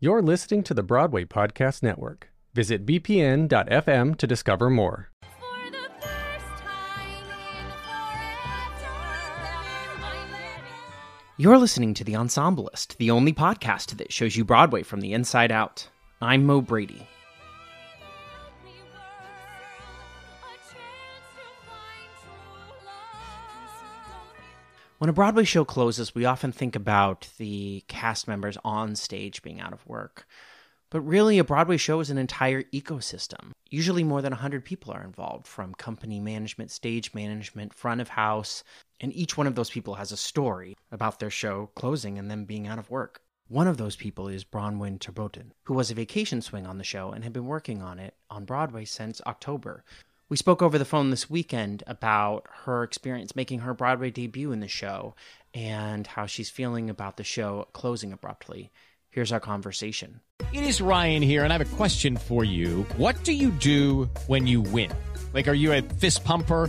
You're listening to the Broadway Podcast Network. Visit bpn.fm to discover more. For the first time in forever, You're listening to The Ensemblist, the only podcast that shows you Broadway from the inside out. I'm Mo Brady. When a Broadway show closes, we often think about the cast members on stage being out of work. But really, a Broadway show is an entire ecosystem. Usually, more than 100 people are involved, from company management, stage management, front of house, and each one of those people has a story about their show closing and them being out of work. One of those people is Bronwyn Tarboton, who was a vacation swing on the show and had been working on it on Broadway since October. We spoke over the phone this weekend about her experience making her Broadway debut in the show and how she's feeling about the show closing abruptly. Here's our conversation. It is Ryan here, and I have a question for you. What do you do when you win? Like, are you a fist pumper?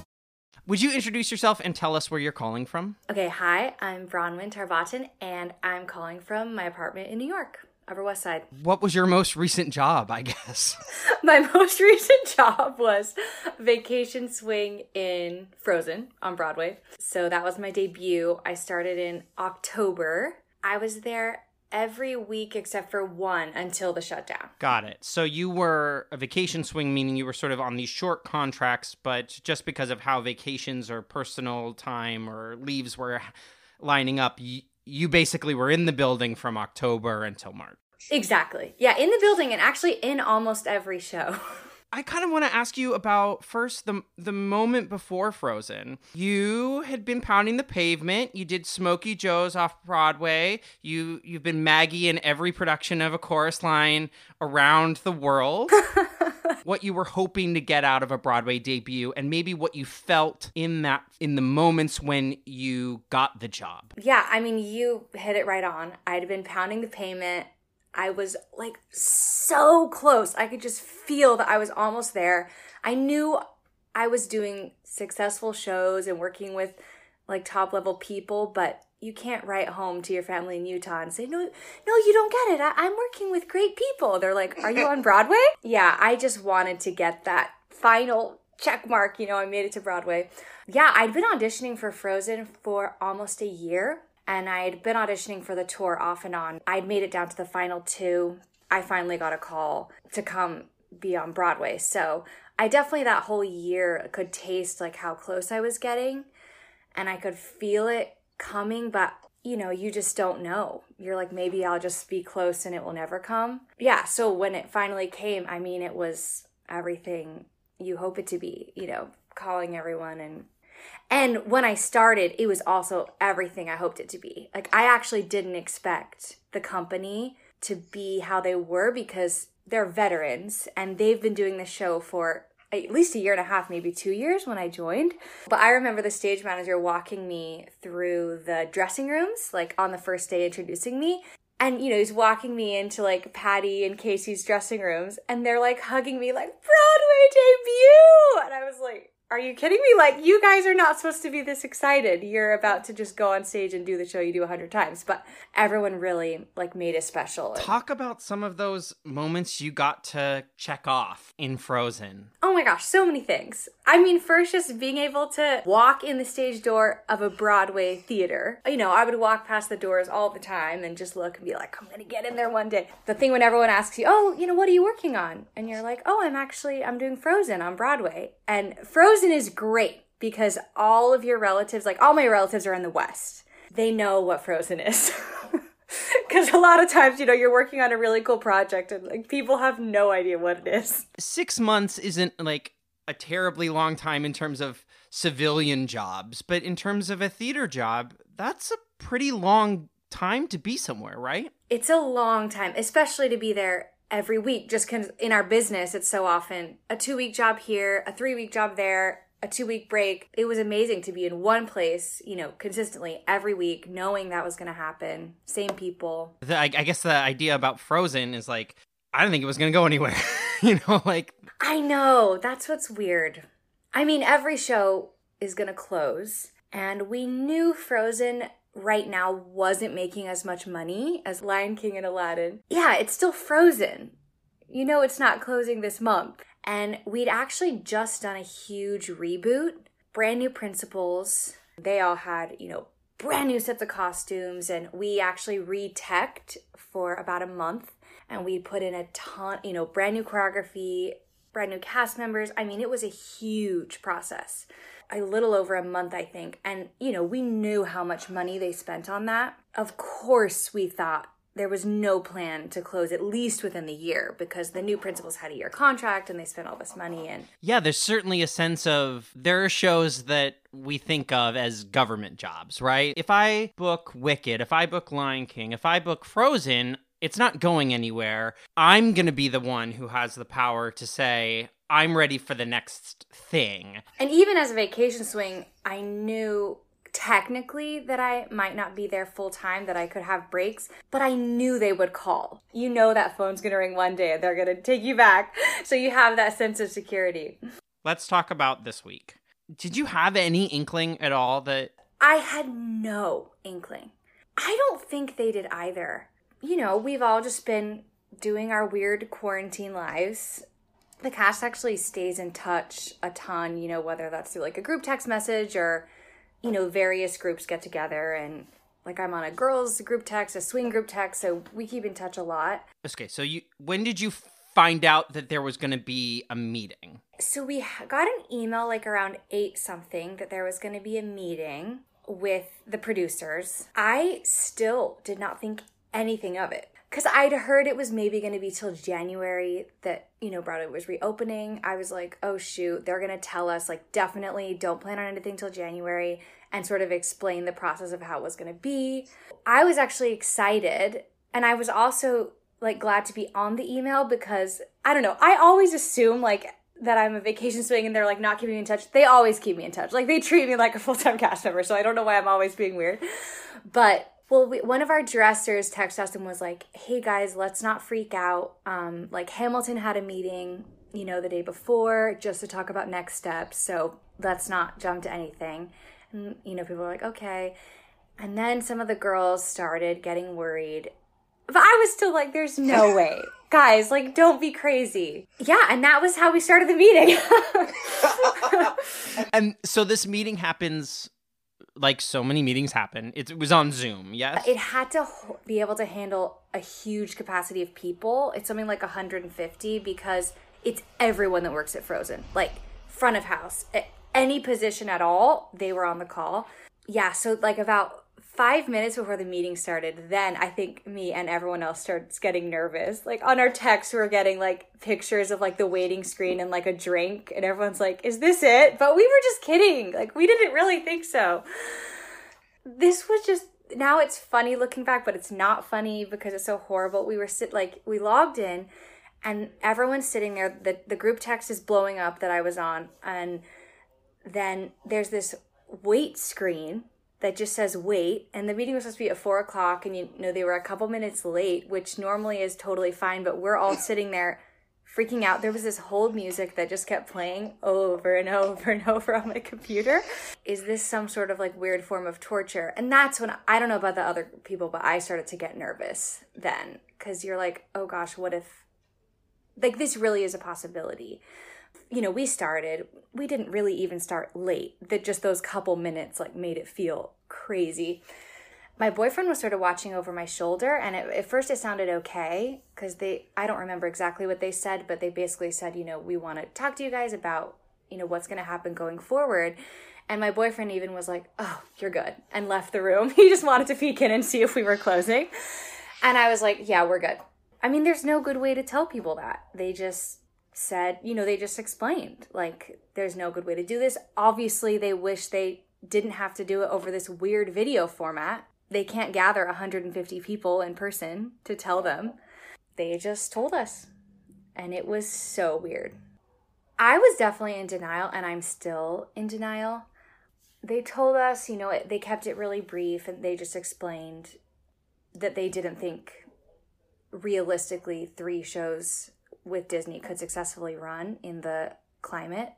Would you introduce yourself and tell us where you're calling from? Okay, hi, I'm Bronwyn Tarboton, and I'm calling from my apartment in New York, Upper West Side. What was your most recent job, I guess? My most recent job was vacation swing in Frozen on Broadway. So that was my debut. I started in October. I was there every week except for one until the shutdown. Got it. So you were a vacation swing, meaning you were sort of on these short contracts, but just because of how vacations or personal time or leaves were lining up, you, you basically were in the building from October until March. Exactly. Yeah, in the building and actually in almost every show. I kind of want to ask you about first the the moment before Frozen. You had been pounding the pavement. You did Smokey Joe's off Broadway. You you've been Maggie in every production of a chorus line around the world. what you were hoping to get out of a Broadway debut and maybe what you felt in that in the moments when you got the job. Yeah, I mean, you hit it right on. I'd been pounding the pavement. I was like so close. I could just feel that I was almost there. I knew I was doing successful shows and working with like top level people, but you can't write home to your family in Utah and say, no, no, you don't get it. I- I'm working with great people. They're like, are you on Broadway? yeah, I just wanted to get that final check mark. You know, I made it to Broadway. Yeah, I'd been auditioning for Frozen for almost a year and I'd been auditioning for the tour off and on. I'd made it down to the final two. I finally got a call to come be on Broadway. So I definitely that whole year could taste like how close I was getting and I could feel it coming, but you know, you just don't know. You're like, maybe I'll just be close and it will never come. Yeah, so when it finally came, I mean, it was everything you hope it to be, you know, calling everyone and and when I started, it was also everything I hoped it to be. Like, I actually didn't expect the company to be how they were because they're veterans and they've been doing this show for at least a year and a half, maybe two years when I joined. But I remember the stage manager walking me through the dressing rooms, like on the first day introducing me. And, you know, he's walking me into like Patty and Casey's dressing rooms and they're like hugging me, like, Broadway debut! And I was like, are you kidding me? Like, you guys are not supposed to be this excited. You're about to just go on stage and do the show you do a hundred times. But everyone really like made it special. And- Talk about some of those moments you got to check off in Frozen. Oh my gosh, so many things. I mean, first, just being able to walk in the stage door of a Broadway theater. You know, I would walk past the doors all the time and just look and be like, I'm gonna get in there one day. The thing when everyone asks you, oh, you know, what are you working on? And you're like, oh, I'm actually, I'm doing Frozen on Broadway. And Frozen is great because all of your relatives, like all my relatives are in the West. They know what Frozen is. Because a lot of times, you know, you're working on a really cool project and like people have no idea what it is. Six months isn't like a terribly long time in terms of civilian jobs, but in terms of a theater job, that's a pretty long time to be somewhere, right? It's a long time, especially to be there every week, just because in our business, it's so often a two week job here, a three week job there, a two week break. It was amazing to be in one place, you know, consistently every week, knowing that was going to happen. Same people. The, I, I guess the idea about Frozen is like, I didn't think it was going to go anywhere. you know, like, I know. That's what's weird. I mean, every show is going to close, and we knew Frozen right now wasn't making as much money as Lion King and Aladdin. Yeah, it's still Frozen. You know, it's not closing this month. And we'd actually just done a huge reboot, brand new principals. They all had, you know, brand new sets of costumes, and we actually re-teched for about a month and we put in a ton, you know, brand new choreography, brand new cast members. I mean, it was a huge process. A little over a month, I think. And, you know, we knew how much money they spent on that. Of course, we thought there was no plan to close at least within the year because the new principals had a year contract and they spent all this money and yeah, there's certainly a sense of there are shows that we think of as government jobs, right? If I book Wicked, if I book Lion King, if I book Frozen, it's not going anywhere. I'm going to be the one who has the power to say, I'm ready for the next thing. And even as a vacation swing, I knew technically that I might not be there full time, that I could have breaks, but I knew they would call. You know that phone's gonna ring one day and they're gonna take you back. So you have that sense of security. Let's talk about this week. Did you have any inkling at all that I had no inkling. I don't think they did either. You know, we've all just been doing our weird quarantine lives. The cast actually stays in touch a ton, you know, whether that's through like a group text message or, you know, various groups get together and like I'm on a girls group text, a swing group text, so we keep in touch a lot. Okay, so you when did you find out that there was going to be a meeting? So we got an email like around 8 something that there was going to be a meeting with the producers. I still did not think anything of it because I'd heard it was maybe going to be till January that, you know, Broadway was reopening. I was like, oh shoot, they're going to tell us, like, definitely don't plan on anything till January and sort of explain the process of how it was going to be. I was actually excited and I was also like glad to be on the email because I don't know, I always assume like that I'm a vacation swing and they're like not keeping me in touch. They always keep me in touch. Like they treat me like a full time cast member. So I don't know why I'm always being weird. But well, we, one of our dressers texted us and was like, "Hey guys, let's not freak out. Um, like Hamilton had a meeting, you know, the day before just to talk about next steps. So let's not jump to anything." And you know, people were like, "Okay." And then some of the girls started getting worried. But I was still like, there's no way. Guys, like, don't be crazy. Yeah, and that was how we started the meeting. And so this meeting happens like so many meetings happen. It, it was on Zoom, yes? it had to be able to handle a huge capacity of people. It's something like 150 because it's everyone that works at Frozen, like front of house, any position at all, they were on the call. Yeah, so like about five minutes before the meeting started, then I think me and everyone else starts getting nervous. Like on our text, we we're getting like pictures of like the waiting screen and like a drink, and everyone's like, "Is this it?" But we were just kidding. Like we didn't really think so this was just now it's funny looking back but it's not funny because it's so horrible we were sit like we logged in and everyone's sitting there the, the group text is blowing up that i was on and then there's this wait screen that just says wait and the meeting was supposed to be at four o'clock and you know they were a couple minutes late which normally is totally fine but we're all sitting there freaking out. There was this hold music that just kept playing over and over and over on my computer. Is this some sort of like weird form of torture? And that's when I don't know about the other people, but I started to get nervous then because you're like, oh gosh, what if like this really is a possibility? You know, we started, we didn't really even start late. That just those couple minutes like made it feel crazy. My boyfriend was sort of watching over my shoulder and it, at first it sounded okay because they i don't remember exactly what they said but they basically said you know we want to talk to you guys about you know what's going to happen going forward. And my boyfriend even was like oh you're good and left the room. He just wanted to peek in and see if we were closing. And i was like yeah we're good. I mean there's no good way to tell people that. They just said you know they just explained like there's no good way to do this obviously they wish they didn't have to do it over this weird video format they can't gather 150 people in person to tell them. They just told us. And it was so weird. I was definitely in denial, and I'm still in denial. They told us, you know, they kept it really brief and they just explained that they didn't think realistically three shows with Disney could successfully run in the climate,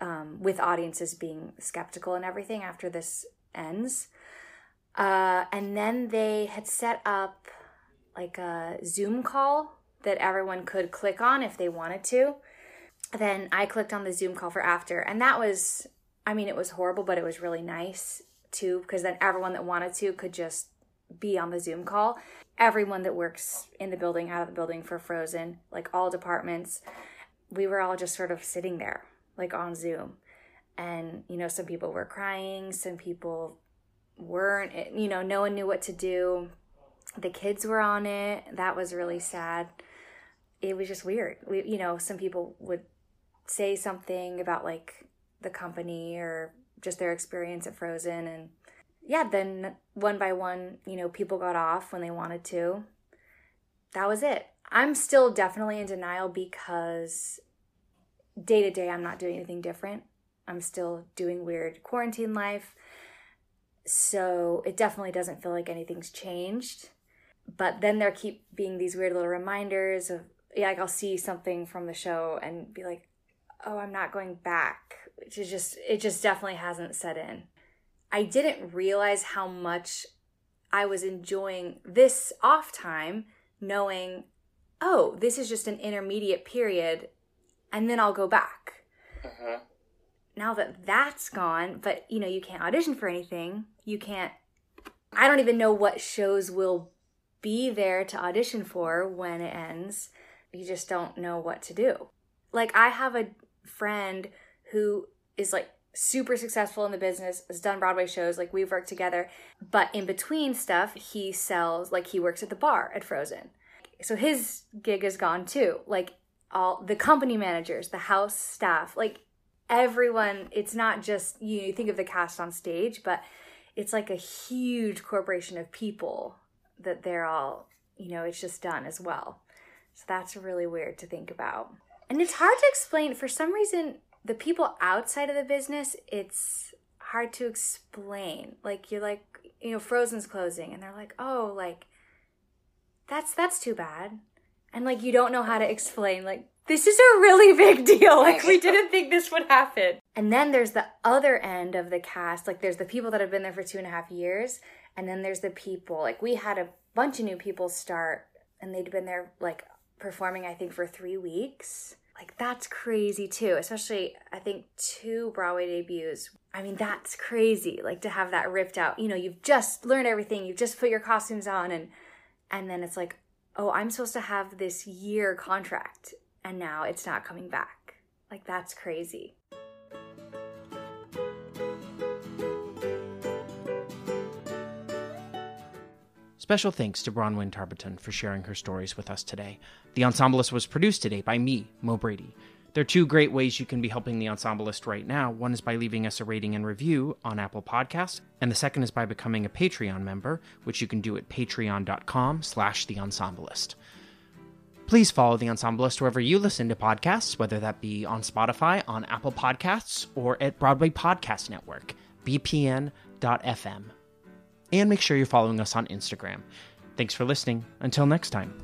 um, with audiences being skeptical and everything after this ends. Uh, and then they had set up like a Zoom call that everyone could click on if they wanted to. Then I clicked on the Zoom call for after, and that was, I mean, it was horrible, but it was really nice too, because then everyone that wanted to could just be on the Zoom call. Everyone that works in the building, out of the building for Frozen, like all departments, we were all just sort of sitting there, like on Zoom. And, you know, some people were crying, some people weren't you know no one knew what to do the kids were on it that was really sad it was just weird we you know some people would say something about like the company or just their experience at frozen and yeah then one by one you know people got off when they wanted to that was it i'm still definitely in denial because day to day i'm not doing anything different i'm still doing weird quarantine life so it definitely doesn't feel like anything's changed. But then there keep being these weird little reminders of, yeah, like I'll see something from the show and be like, oh, I'm not going back. Is just, it just definitely hasn't set in. I didn't realize how much I was enjoying this off time, knowing, oh, this is just an intermediate period, and then I'll go back. Uh-huh. Now that that's gone, but you know, you can't audition for anything. You can't, I don't even know what shows will be there to audition for when it ends. You just don't know what to do. Like, I have a friend who is like super successful in the business, has done Broadway shows, like we've worked together. But in between stuff, he sells, like he works at the bar at Frozen. So his gig is gone too. Like all the company managers, the house staff, like everyone, it's not just, you, know, you think of the cast on stage, but it's like a huge corporation of people that they're all, you know, it's just done as well. So that's really weird to think about. And it's hard to explain. For some reason, the people outside of the business, it's hard to explain. Like you're like, you know, Frozen's closing and they're like, "Oh, like that's that's too bad." And like you don't know how to explain like this is a really big deal. Like we didn't think this would happen. And then there's the other end of the cast. Like there's the people that have been there for two and a half years, and then there's the people. Like we had a bunch of new people start, and they'd been there like performing. I think for three weeks. Like that's crazy too. Especially I think two Broadway debuts. I mean that's crazy. Like to have that ripped out. You know, you've just learned everything. You've just put your costumes on, and and then it's like, oh, I'm supposed to have this year contract and now it's not coming back. Like, that's crazy. Special thanks to Bronwyn Tarboton for sharing her stories with us today. The Ensemblist was produced today by me, Mo Brady. There are two great ways you can be helping the Ensemblist right now. One is by leaving us a rating and review on Apple Podcasts, and the second is by becoming a Patreon member, which you can do at patreon.com slash the ensemblist. Please follow the Ensemblist wherever you listen to podcasts, whether that be on Spotify, on Apple Podcasts, or at Broadway Podcast Network, bpn.fm. And make sure you're following us on Instagram. Thanks for listening. Until next time.